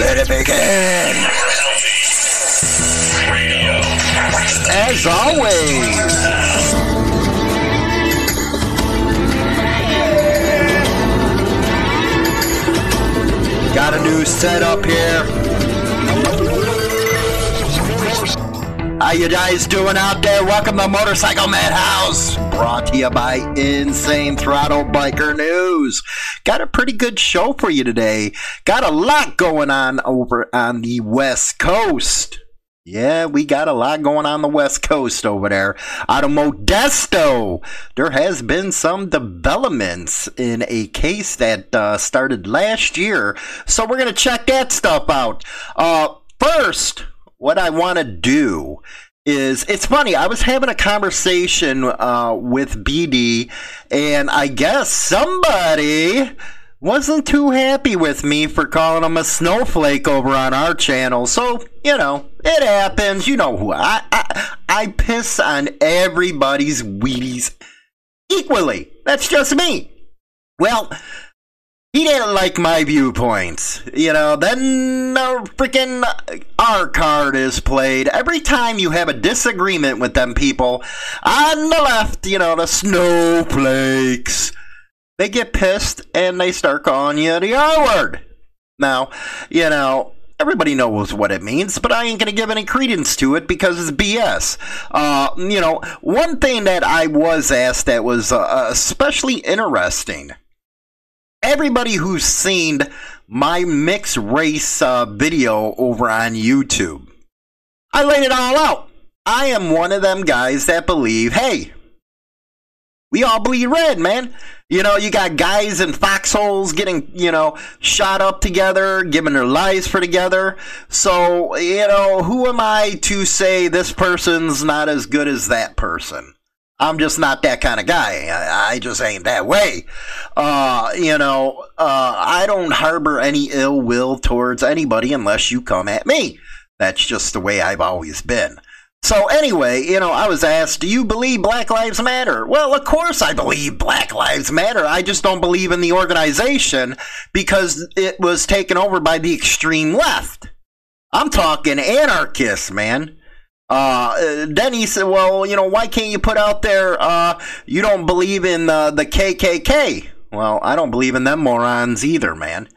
Let it begin. As always. Got a new setup here. How you guys doing out there? Welcome to Motorcycle Madhouse. Brought to you by Insane Throttle Biker News. Got a pretty good show for you today. Got a lot going on over on the West Coast. Yeah, we got a lot going on the West Coast over there. Out of Modesto, there has been some developments in a case that uh, started last year. So we're going to check that stuff out. Uh, first, what I want to do is it's funny. I was having a conversation uh, with BD, and I guess somebody wasn't too happy with me for calling him a snowflake over on our channel. So you know, it happens. You know who I I, I piss on everybody's Wheaties equally. That's just me. Well he didn't like my viewpoints. You know, then the freaking R card is played. Every time you have a disagreement with them people on the left, you know, the snowflakes, they get pissed and they start calling you the R word. Now, you know, everybody knows what it means, but I ain't going to give any credence to it because it's BS. Uh, you know, one thing that I was asked that was uh, especially interesting everybody who's seen my mixed race uh, video over on YouTube. I laid it all out. I am one of them guys that believe, hey, we all bleed red, man. You know, you got guys in foxholes getting, you know, shot up together, giving their lives for together. So, you know, who am I to say this person's not as good as that person? I'm just not that kind of guy. I, I just ain't that way. Uh, you know, uh, I don't harbor any ill will towards anybody unless you come at me. That's just the way I've always been. So anyway, you know, I was asked, do you believe Black Lives Matter? Well, of course I believe Black Lives Matter. I just don't believe in the organization because it was taken over by the extreme left. I'm talking anarchists, man. Uh, then he said, well, you know, why can't you put out there, uh, you don't believe in uh, the KKK? Well, I don't believe in them morons either, man.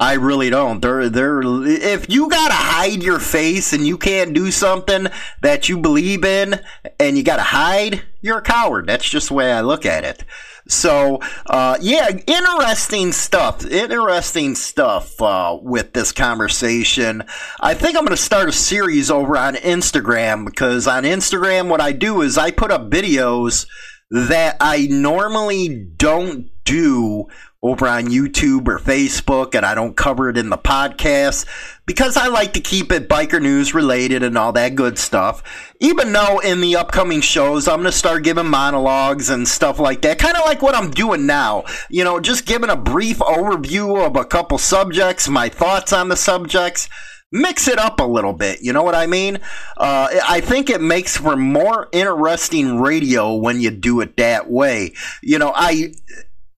I really don't. They're, they're, if you gotta hide your face and you can't do something that you believe in and you gotta hide, you're a coward. That's just the way I look at it. So, uh, yeah, interesting stuff. Interesting stuff uh, with this conversation. I think I'm going to start a series over on Instagram because on Instagram, what I do is I put up videos that I normally don't do over on YouTube or Facebook, and I don't cover it in the podcast because I like to keep it biker news related and all that good stuff. Even though in the upcoming shows, I'm going to start giving monologues and stuff like that, kind of like what I'm doing now. You know, just giving a brief overview of a couple subjects, my thoughts on the subjects mix it up a little bit. You know what I mean? Uh, I think it makes for more interesting radio when you do it that way. You know, I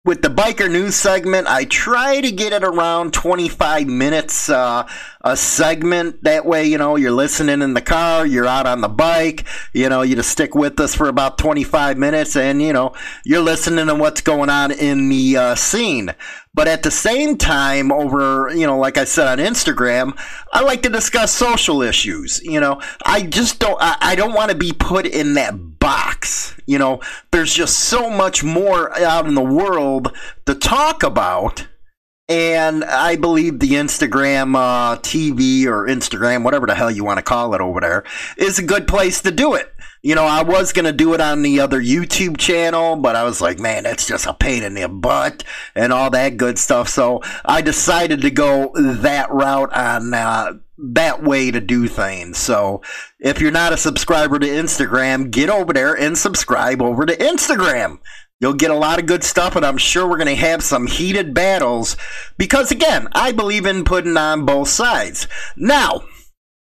with the biker news segment, I try to get it around 25 minutes uh, a segment. That way, you know, you're listening in the car, you're out on the bike, you know, you just stick with us for about 25 minutes and, you know, you're listening to what's going on in the uh, scene. But at the same time, over, you know, like I said on Instagram, I like to discuss social issues. You know, I just don't, I, I don't want to be put in that box. You know, there's just so much more out in the world to talk about. And I believe the Instagram uh, TV or Instagram, whatever the hell you want to call it over there, is a good place to do it. You know, I was going to do it on the other YouTube channel, but I was like, man, that's just a pain in the butt and all that good stuff. So I decided to go that route on uh, that way to do things. So if you're not a subscriber to Instagram, get over there and subscribe over to Instagram. You'll get a lot of good stuff, and I'm sure we're going to have some heated battles because, again, I believe in putting on both sides. Now,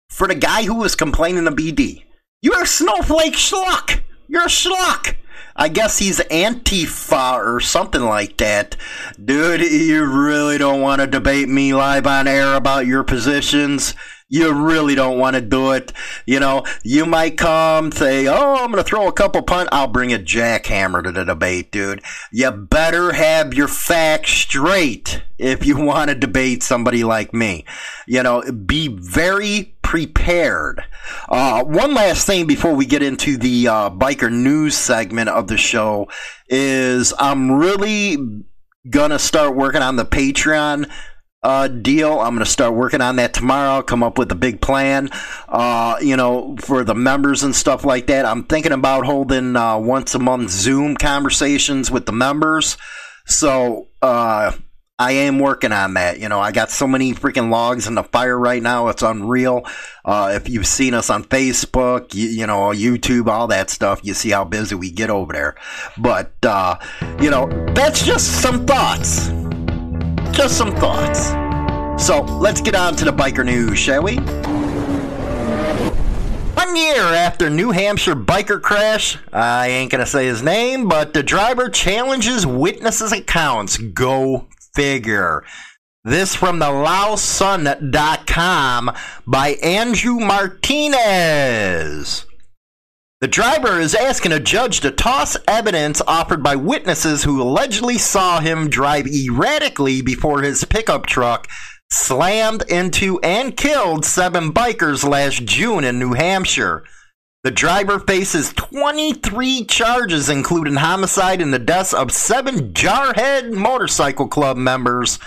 for the guy who was complaining to BD, you're a snowflake schluck. You're a schluck. I guess he's Antifa or something like that. Dude, you really don't want to debate me live on air about your positions you really don't want to do it. You know, you might come say, "Oh, I'm going to throw a couple punt." I'll bring a jackhammer to the debate, dude. You better have your facts straight if you want to debate somebody like me. You know, be very prepared. Uh, one last thing before we get into the uh, biker news segment of the show is I'm really gonna start working on the Patreon uh, deal. I'm going to start working on that tomorrow. Come up with a big plan, uh, you know, for the members and stuff like that. I'm thinking about holding uh, once a month Zoom conversations with the members. So uh, I am working on that. You know, I got so many freaking logs in the fire right now. It's unreal. Uh, if you've seen us on Facebook, you, you, know, YouTube, all that stuff, you see how busy we get over there. But, uh, you know, that's just some thoughts just some thoughts. So let's get on to the biker news, shall we? One year after New Hampshire biker crash, I ain't gonna say his name, but the driver challenges witnesses' accounts. Go figure. This from the LowellSun.com by Andrew Martinez. The driver is asking a judge to toss evidence offered by witnesses who allegedly saw him drive erratically before his pickup truck slammed into and killed seven bikers last June in New Hampshire. The driver faces 23 charges, including homicide and the deaths of seven Jarhead Motorcycle Club members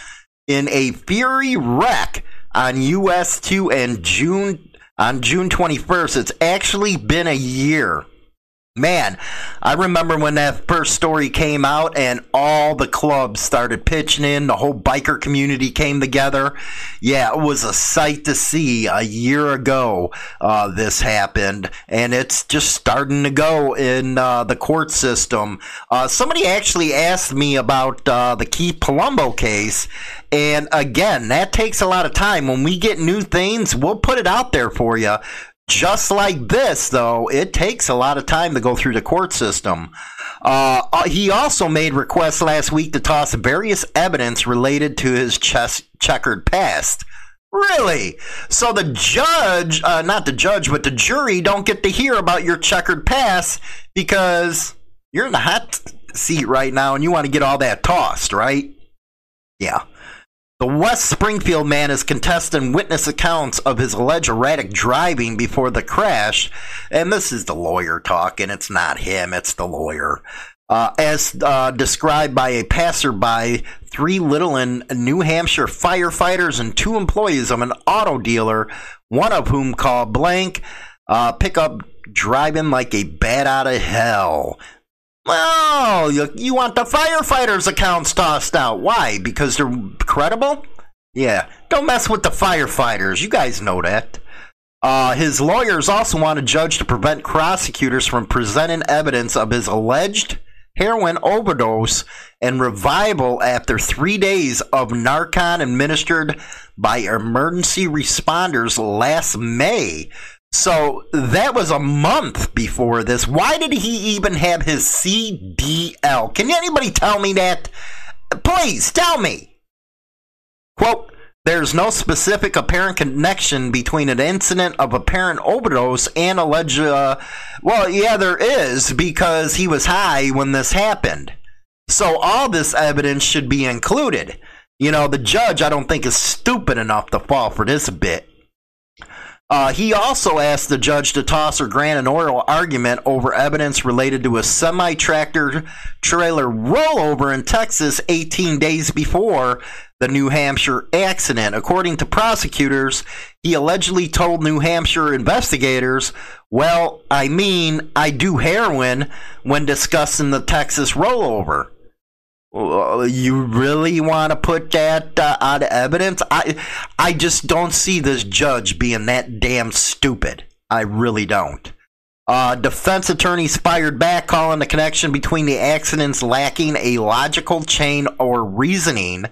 in a Fury wreck on US 2 and June on June 21st. It's actually been a year. Man, I remember when that first story came out and all the clubs started pitching in, the whole biker community came together. Yeah, it was a sight to see. A year ago, uh, this happened, and it's just starting to go in uh, the court system. Uh, somebody actually asked me about uh, the Keith Palumbo case, and again, that takes a lot of time. When we get new things, we'll put it out there for you. Just like this, though, it takes a lot of time to go through the court system. Uh, uh he also made requests last week to toss various evidence related to his chess checkered past. Really? So the judge, uh, not the judge, but the jury don't get to hear about your checkered past because you're in the hot seat right now and you want to get all that tossed, right? Yeah. The West Springfield man is contesting witness accounts of his alleged erratic driving before the crash. And this is the lawyer talking. It's not him, it's the lawyer. Uh, as uh, described by a passerby, three Little Littleton, New Hampshire firefighters and two employees of an auto dealer, one of whom called blank, uh, pick up driving like a bat out of hell. Well, you, you want the firefighters' accounts tossed out. Why? Because they're credible? Yeah. Don't mess with the firefighters. You guys know that. Uh, his lawyers also want a judge to prevent prosecutors from presenting evidence of his alleged heroin overdose and revival after three days of Narcan administered by emergency responders last May. So that was a month before this. Why did he even have his CDL? Can anybody tell me that? Please tell me. Quote, there's no specific apparent connection between an incident of apparent overdose and alleged. Uh, well, yeah, there is because he was high when this happened. So all this evidence should be included. You know, the judge, I don't think, is stupid enough to fall for this bit. Uh, he also asked the judge to toss or grant an oral argument over evidence related to a semi tractor trailer rollover in Texas 18 days before the New Hampshire accident. According to prosecutors, he allegedly told New Hampshire investigators, Well, I mean, I do heroin when discussing the Texas rollover you really want to put that uh, on evidence? I, I just don't see this judge being that damn stupid. I really don't. Uh, defense attorneys fired back, calling the connection between the accidents lacking a logical chain or reasoning.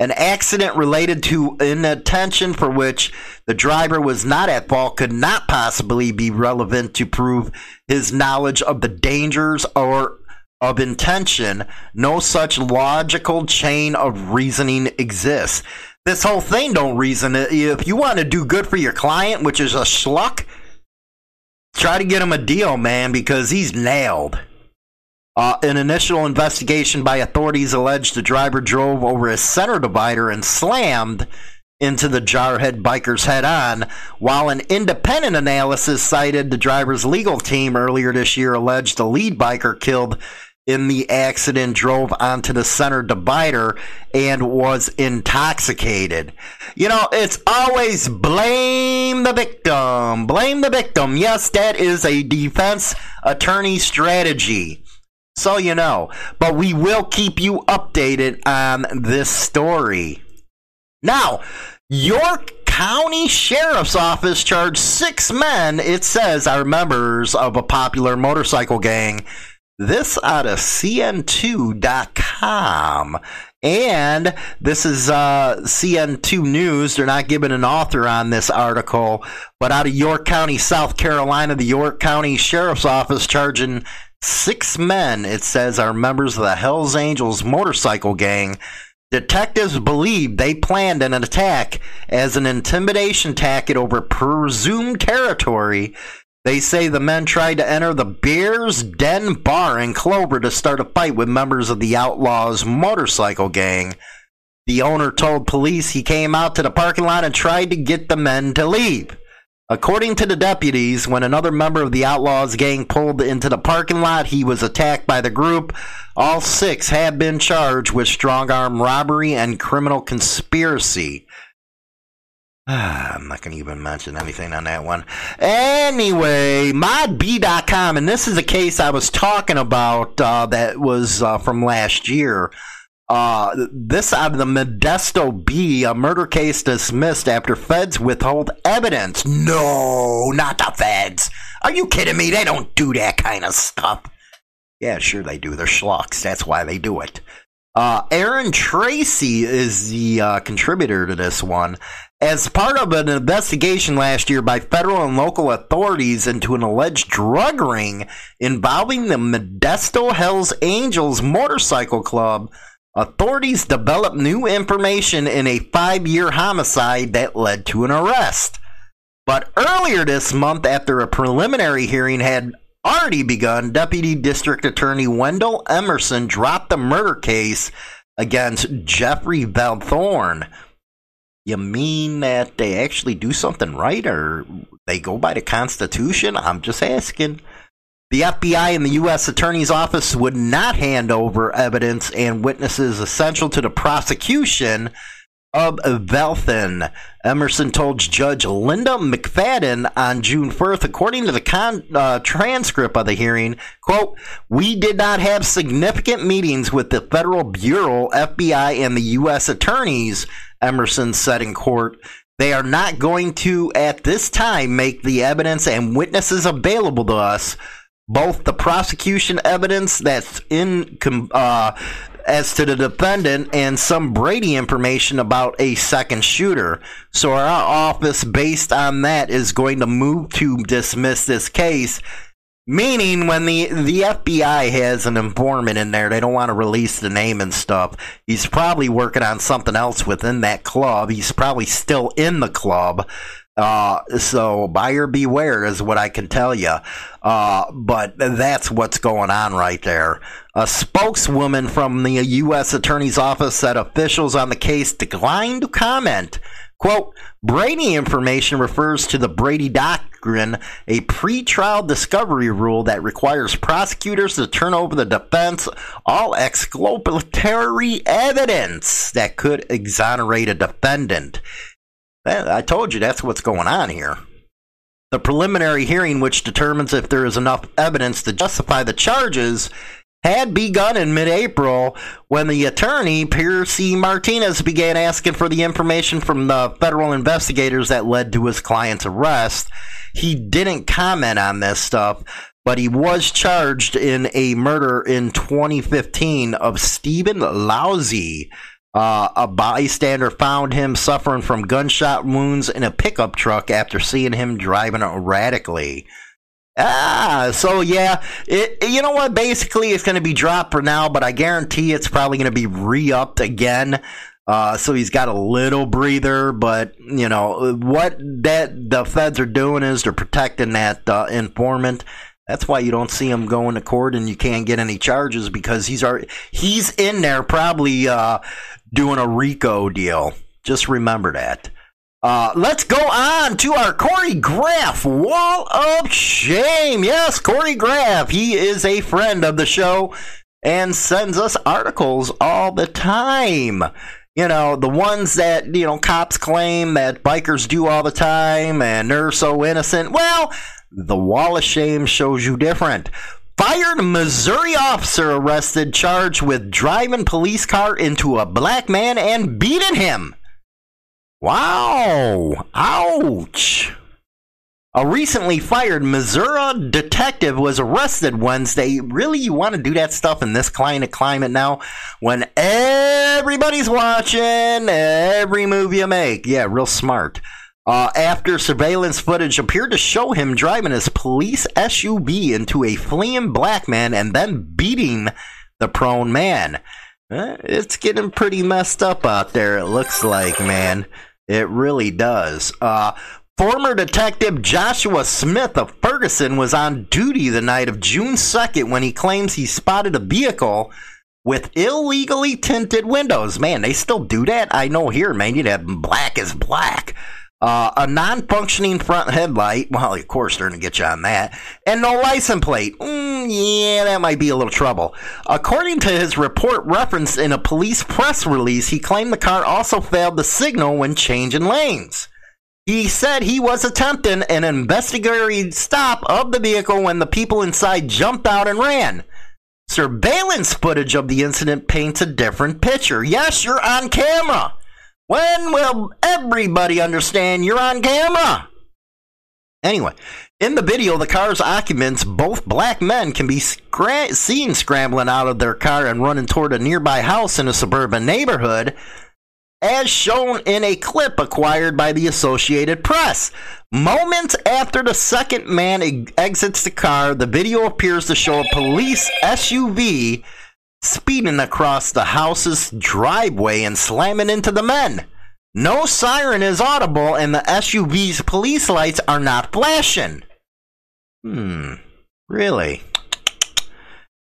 An accident related to inattention for which the driver was not at fault could not possibly be relevant to prove his knowledge of the dangers or of intention. No such logical chain of reasoning exists. This whole thing don't reason. If you want to do good for your client, which is a schluck, try to get him a deal, man, because he's nailed. Uh, an initial investigation by authorities alleged the driver drove over a center divider and slammed into the jarhead bikers head on, while an independent analysis cited the driver's legal team earlier this year alleged the lead biker killed in the accident drove onto the center divider and was intoxicated. You know, it's always blame the victim. Blame the victim. Yes, that is a defense attorney strategy so you know. But we will keep you updated on this story. Now, York County Sheriff's Office charged six men, it says, are members of a popular motorcycle gang. This out of CN2.com. And this is uh, CN2 News. They're not giving an author on this article, but out of York County, South Carolina, the York County Sheriff's Office charging Six men, it says, are members of the Hells Angels motorcycle gang. Detectives believe they planned an attack as an intimidation tactic over presumed territory. They say the men tried to enter the Bears Den bar in Clover to start a fight with members of the Outlaws motorcycle gang. The owner told police he came out to the parking lot and tried to get the men to leave. According to the deputies, when another member of the Outlaws gang pulled into the parking lot, he was attacked by the group. All six have been charged with strong arm robbery and criminal conspiracy. I'm not going to even mention anything on that one. Anyway, modbee.com, and this is a case I was talking about uh, that was uh, from last year. Uh, this out of the Modesto Bee, a murder case dismissed after feds withhold evidence. No, not the feds. Are you kidding me? They don't do that kind of stuff. Yeah, sure they do. They're schlucks. That's why they do it. Uh, Erin Tracy is the uh, contributor to this one. As part of an investigation last year by federal and local authorities into an alleged drug ring involving the Modesto Hells Angels Motorcycle Club, Authorities developed new information in a five year homicide that led to an arrest. But earlier this month, after a preliminary hearing had already begun, Deputy District Attorney Wendell Emerson dropped the murder case against Jeffrey Valthorn. You mean that they actually do something right or they go by the Constitution? I'm just asking. The FBI and the U.S. Attorney's Office would not hand over evidence and witnesses essential to the prosecution of Valthorn. Emerson told Judge Linda McFadden on June 1st, according to the con- uh, transcript of the hearing, quote, We did not have significant meetings with the Federal Bureau, FBI, and the U.S. attorneys, Emerson said in court. They are not going to, at this time, make the evidence and witnesses available to us both the prosecution evidence that's in uh, as to the defendant and some Brady information about a second shooter. So our office, based on that, is going to move to dismiss this case. Meaning, when the the FBI has an informant in there, they don't want to release the name and stuff. He's probably working on something else within that club. He's probably still in the club. Uh, so buyer beware is what I can tell you. Uh, but that's what's going on right there. A spokeswoman from the U.S. Attorney's Office said officials on the case declined to comment. Quote, Brady information refers to the Brady Doctrine, a pretrial discovery rule that requires prosecutors to turn over the defense all exculpatory evidence that could exonerate a defendant. I told you that's what's going on here. The preliminary hearing, which determines if there is enough evidence to justify the charges, had begun in mid April when the attorney, Percy Martinez, began asking for the information from the federal investigators that led to his client's arrest. He didn't comment on this stuff, but he was charged in a murder in 2015 of Stephen Lousy Uh, a bystander found him suffering from gunshot wounds in a pickup truck after seeing him driving erratically. Ah, so yeah, it, you know what? Basically, it's going to be dropped for now, but I guarantee it's probably going to be re upped again. Uh, so he's got a little breather, but you know what that the feds are doing is they're protecting that uh, informant. That's why you don't see him going to court and you can't get any charges because he's already, he's in there probably uh, doing a RICO deal. Just remember that. Uh, let's go on to our Corey Graff Wall of Shame. Yes, Corey Graff. He is a friend of the show and sends us articles all the time. You know, the ones that, you know, cops claim that bikers do all the time and they're so innocent. Well, the Wall of Shame shows you different. Fired Missouri officer arrested, charged with driving police car into a black man and beating him. Wow! Ouch! A recently fired Missouri detective was arrested Wednesday. Really, you want to do that stuff in this of climate now? When everybody's watching every move you make. Yeah, real smart. Uh, after surveillance footage appeared to show him driving his police SUV into a fleeing black man and then beating the prone man. Uh, it's getting pretty messed up out there, it looks like, man. It really does. Uh, former detective Joshua Smith of Ferguson was on duty the night of June 2nd when he claims he spotted a vehicle with illegally tinted windows. Man, they still do that? I know here, man, you'd have black as black. Uh, a non-functioning front headlight. Well, of course they're going to get you on that. And no license plate. Mm, yeah, that might be a little trouble. According to his report referenced in a police press release, he claimed the car also failed to signal when changing lanes. He said he was attempting an investigatory stop of the vehicle when the people inside jumped out and ran. Surveillance footage of the incident paints a different picture. Yes, you're on camera. When will everybody understand you're on camera? Anyway, in the video, the car's occupants, both black men, can be scra- seen scrambling out of their car and running toward a nearby house in a suburban neighborhood, as shown in a clip acquired by the Associated Press. Moments after the second man exits the car, the video appears to show a police SUV speeding across the house's driveway and slamming into the men. No siren is audible, and the SUV's police lights are not flashing. Hmm, really?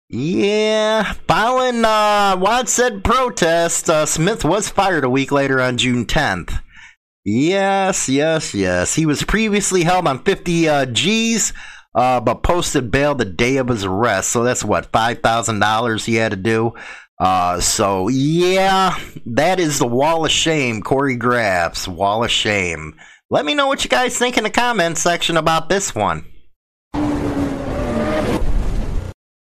Yeah, following uh, Watt said protest, uh, Smith was fired a week later on June 10th. Yes, yes, yes. He was previously held on 50 uh, G's uh, but posted bail the day of his arrest. So that's what five thousand dollars he had to do. Uh, so yeah, that is the wall of shame. Corey Graff's wall of shame. Let me know what you guys think in the comments section about this one.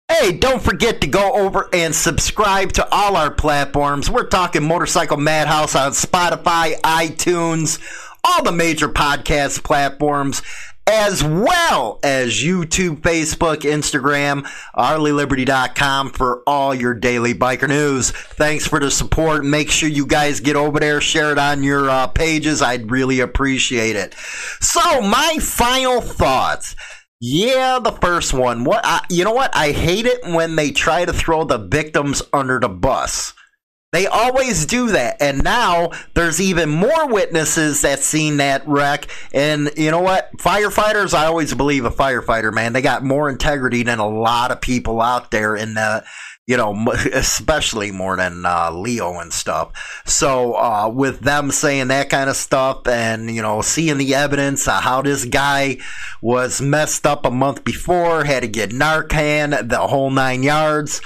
Hey, don't forget to go over and subscribe to all our platforms. We're talking Motorcycle Madhouse on Spotify, iTunes, all the major podcast platforms as well as YouTube, Facebook, Instagram, HarleyLiberty.com for all your daily biker news. Thanks for the support. Make sure you guys get over there, share it on your uh, pages. I'd really appreciate it. So, my final thoughts. Yeah, the first one. What I, you know what? I hate it when they try to throw the victims under the bus. They always do that. And now there's even more witnesses that seen that wreck. And you know what? Firefighters, I always believe a firefighter, man, they got more integrity than a lot of people out there in the you know, especially more than uh, Leo and stuff. So, uh, with them saying that kind of stuff and, you know, seeing the evidence of how this guy was messed up a month before, had to get Narcan, the whole nine yards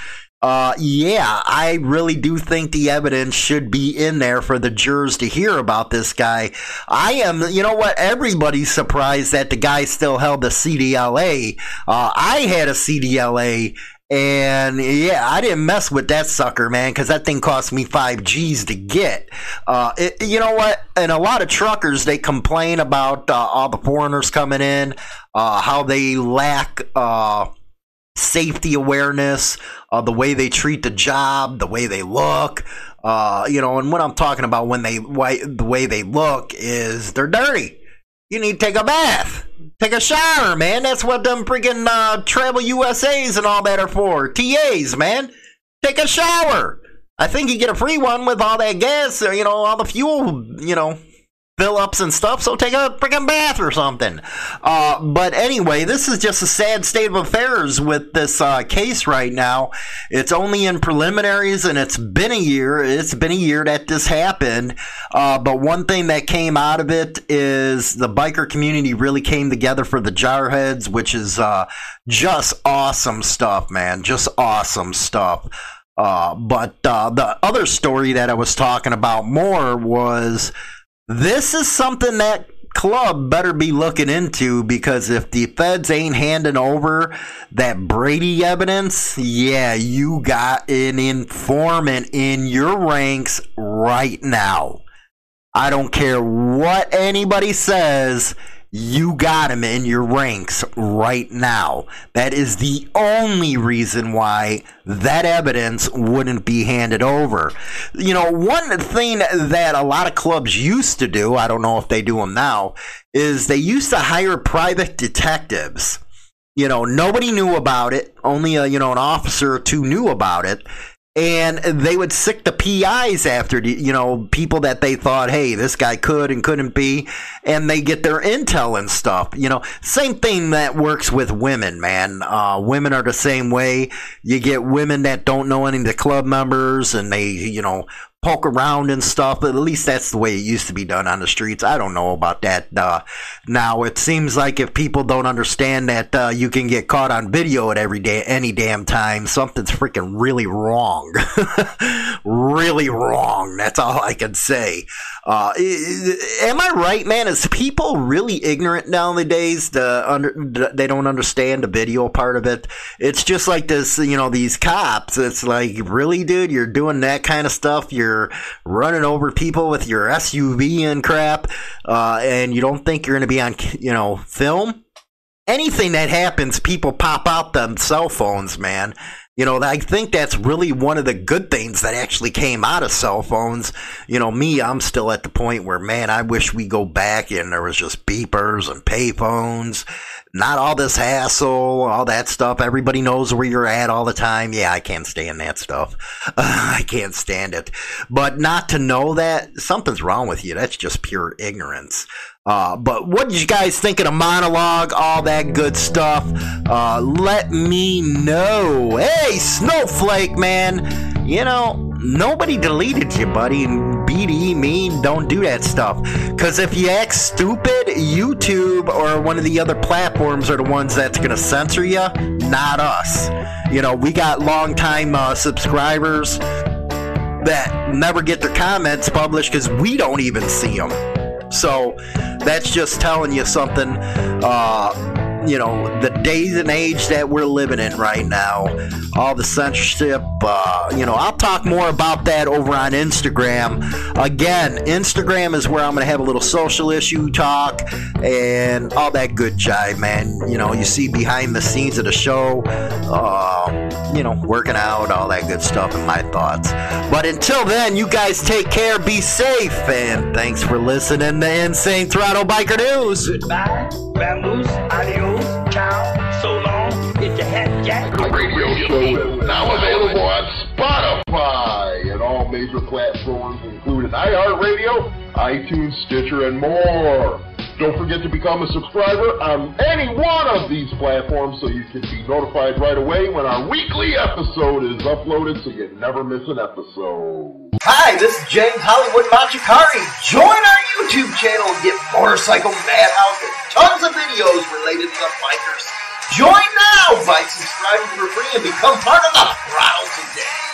uh, yeah, I really do think the evidence should be in there for the jurors to hear about this guy. I am, you know what? Everybody's surprised that the guy still held the CDLA. Uh, I had a CDLA. And yeah, I didn't mess with that sucker, man, because that thing cost me five G's to get. Uh, it, you know what? And a lot of truckers they complain about uh, all the foreigners coming in, uh, how they lack uh, safety awareness, uh, the way they treat the job, the way they look. Uh, you know, and what I'm talking about when they why, the way they look is they're dirty. You need to take a bath, take a shower, man. That's what them freaking uh, travel USA's and all that are for. TAs, man. Take a shower. I think you get a free one with all that gas, you know, all the fuel, you know, fill ups and stuff, so take a freaking bath or something. Uh, but anyway, this is just a sad state of affairs with this uh, case right now. It's only in preliminaries and it's been a year. It's been a year that this happened. Uh, but one thing that came out of it is the biker community really came together for the jarheads, which is uh, just awesome stuff, man. Just awesome stuff. Uh, but uh, the other story that I was talking about more was this is something that club better be looking into because if the feds ain't handing over that Brady evidence, yeah, you got an informant in your ranks right now. I don't care what anybody says you got him in your ranks right now. That is the only reason why that evidence wouldn't be handed over. You know, one thing that a lot of clubs used to do, I don't know if they do them now, is they used to hire private detectives. You know, nobody knew about it. Only a, you know, an officer or two knew about it and they would sick the PIs after you know people that they thought, hey, this guy could and couldn't be, and they get their intel and stuff. You know, same thing that works with women, man. Uh, women are the same way. You get women that don't know any of the club members, and they you know poke around and stuff. But at least that's the way it used to be done on the streets. I don't know about that uh, now. It seems like if people don't understand that uh, you can get caught on video at every day, any damn time, something's freaking really wrong. really wrong. That's all I can say. Uh, am I right, man? Is people really ignorant nowadays? The under, they don't understand the video part of it. It's just like this, you know, these cops. It's like, really, dude, you're doing that kind of stuff. You're running over people with your SUV and crap, uh, and you don't think you're going to be on, you know, film. Anything that happens, people pop out them cell phones, man. You know, I think that's really one of the good things that actually came out of cell phones. You know, me, I'm still at the point where, man, I wish we go back and there was just beepers and payphones, not all this hassle, all that stuff. Everybody knows where you're at all the time. Yeah, I can't stand that stuff. Uh, I can't stand it. But not to know that something's wrong with you, that's just pure ignorance. Uh, but what did you guys think of the monologue? All that good stuff. Uh, let me know. Hey, Snowflake, man. You know, nobody deleted you, buddy. And mean, don't do that stuff. Because if you act stupid, YouTube or one of the other platforms are the ones that's going to censor you, not us. You know, we got long-time uh, subscribers that never get their comments published because we don't even see them. So that's just telling you something. Uh, you know, the days and age that we're living in right now, all the censorship. Uh, you know, I'll talk more about that over on Instagram. Again, Instagram is where I'm going to have a little social issue talk and all that good jive, man. You know, you see behind the scenes of the show, uh, you know, working out, all that good stuff, and my thoughts. But until then, you guys take care, be safe, and thanks for listening to Insane Throttle Biker News. Goodbye, vamoose, adios, ciao, so long, it's a hat jack. The radio show now available on Spotify and all major platforms, including iHeartRadio, iTunes, Stitcher, and more. Don't forget to become a subscriber on any one of these platforms so you can be notified right away when our weekly episode is uploaded so you never miss an episode. Hi, this is James Hollywood Machikari. Join our YouTube channel and get Motorcycle Madhouse and tons of videos related to the bikers. Join now by subscribing for free and become part of the crowd today.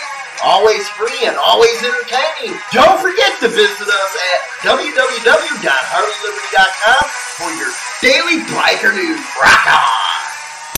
Always free and always entertaining. Don't forget to visit us at www.harleyliberty.com for your daily biker news. Rock on!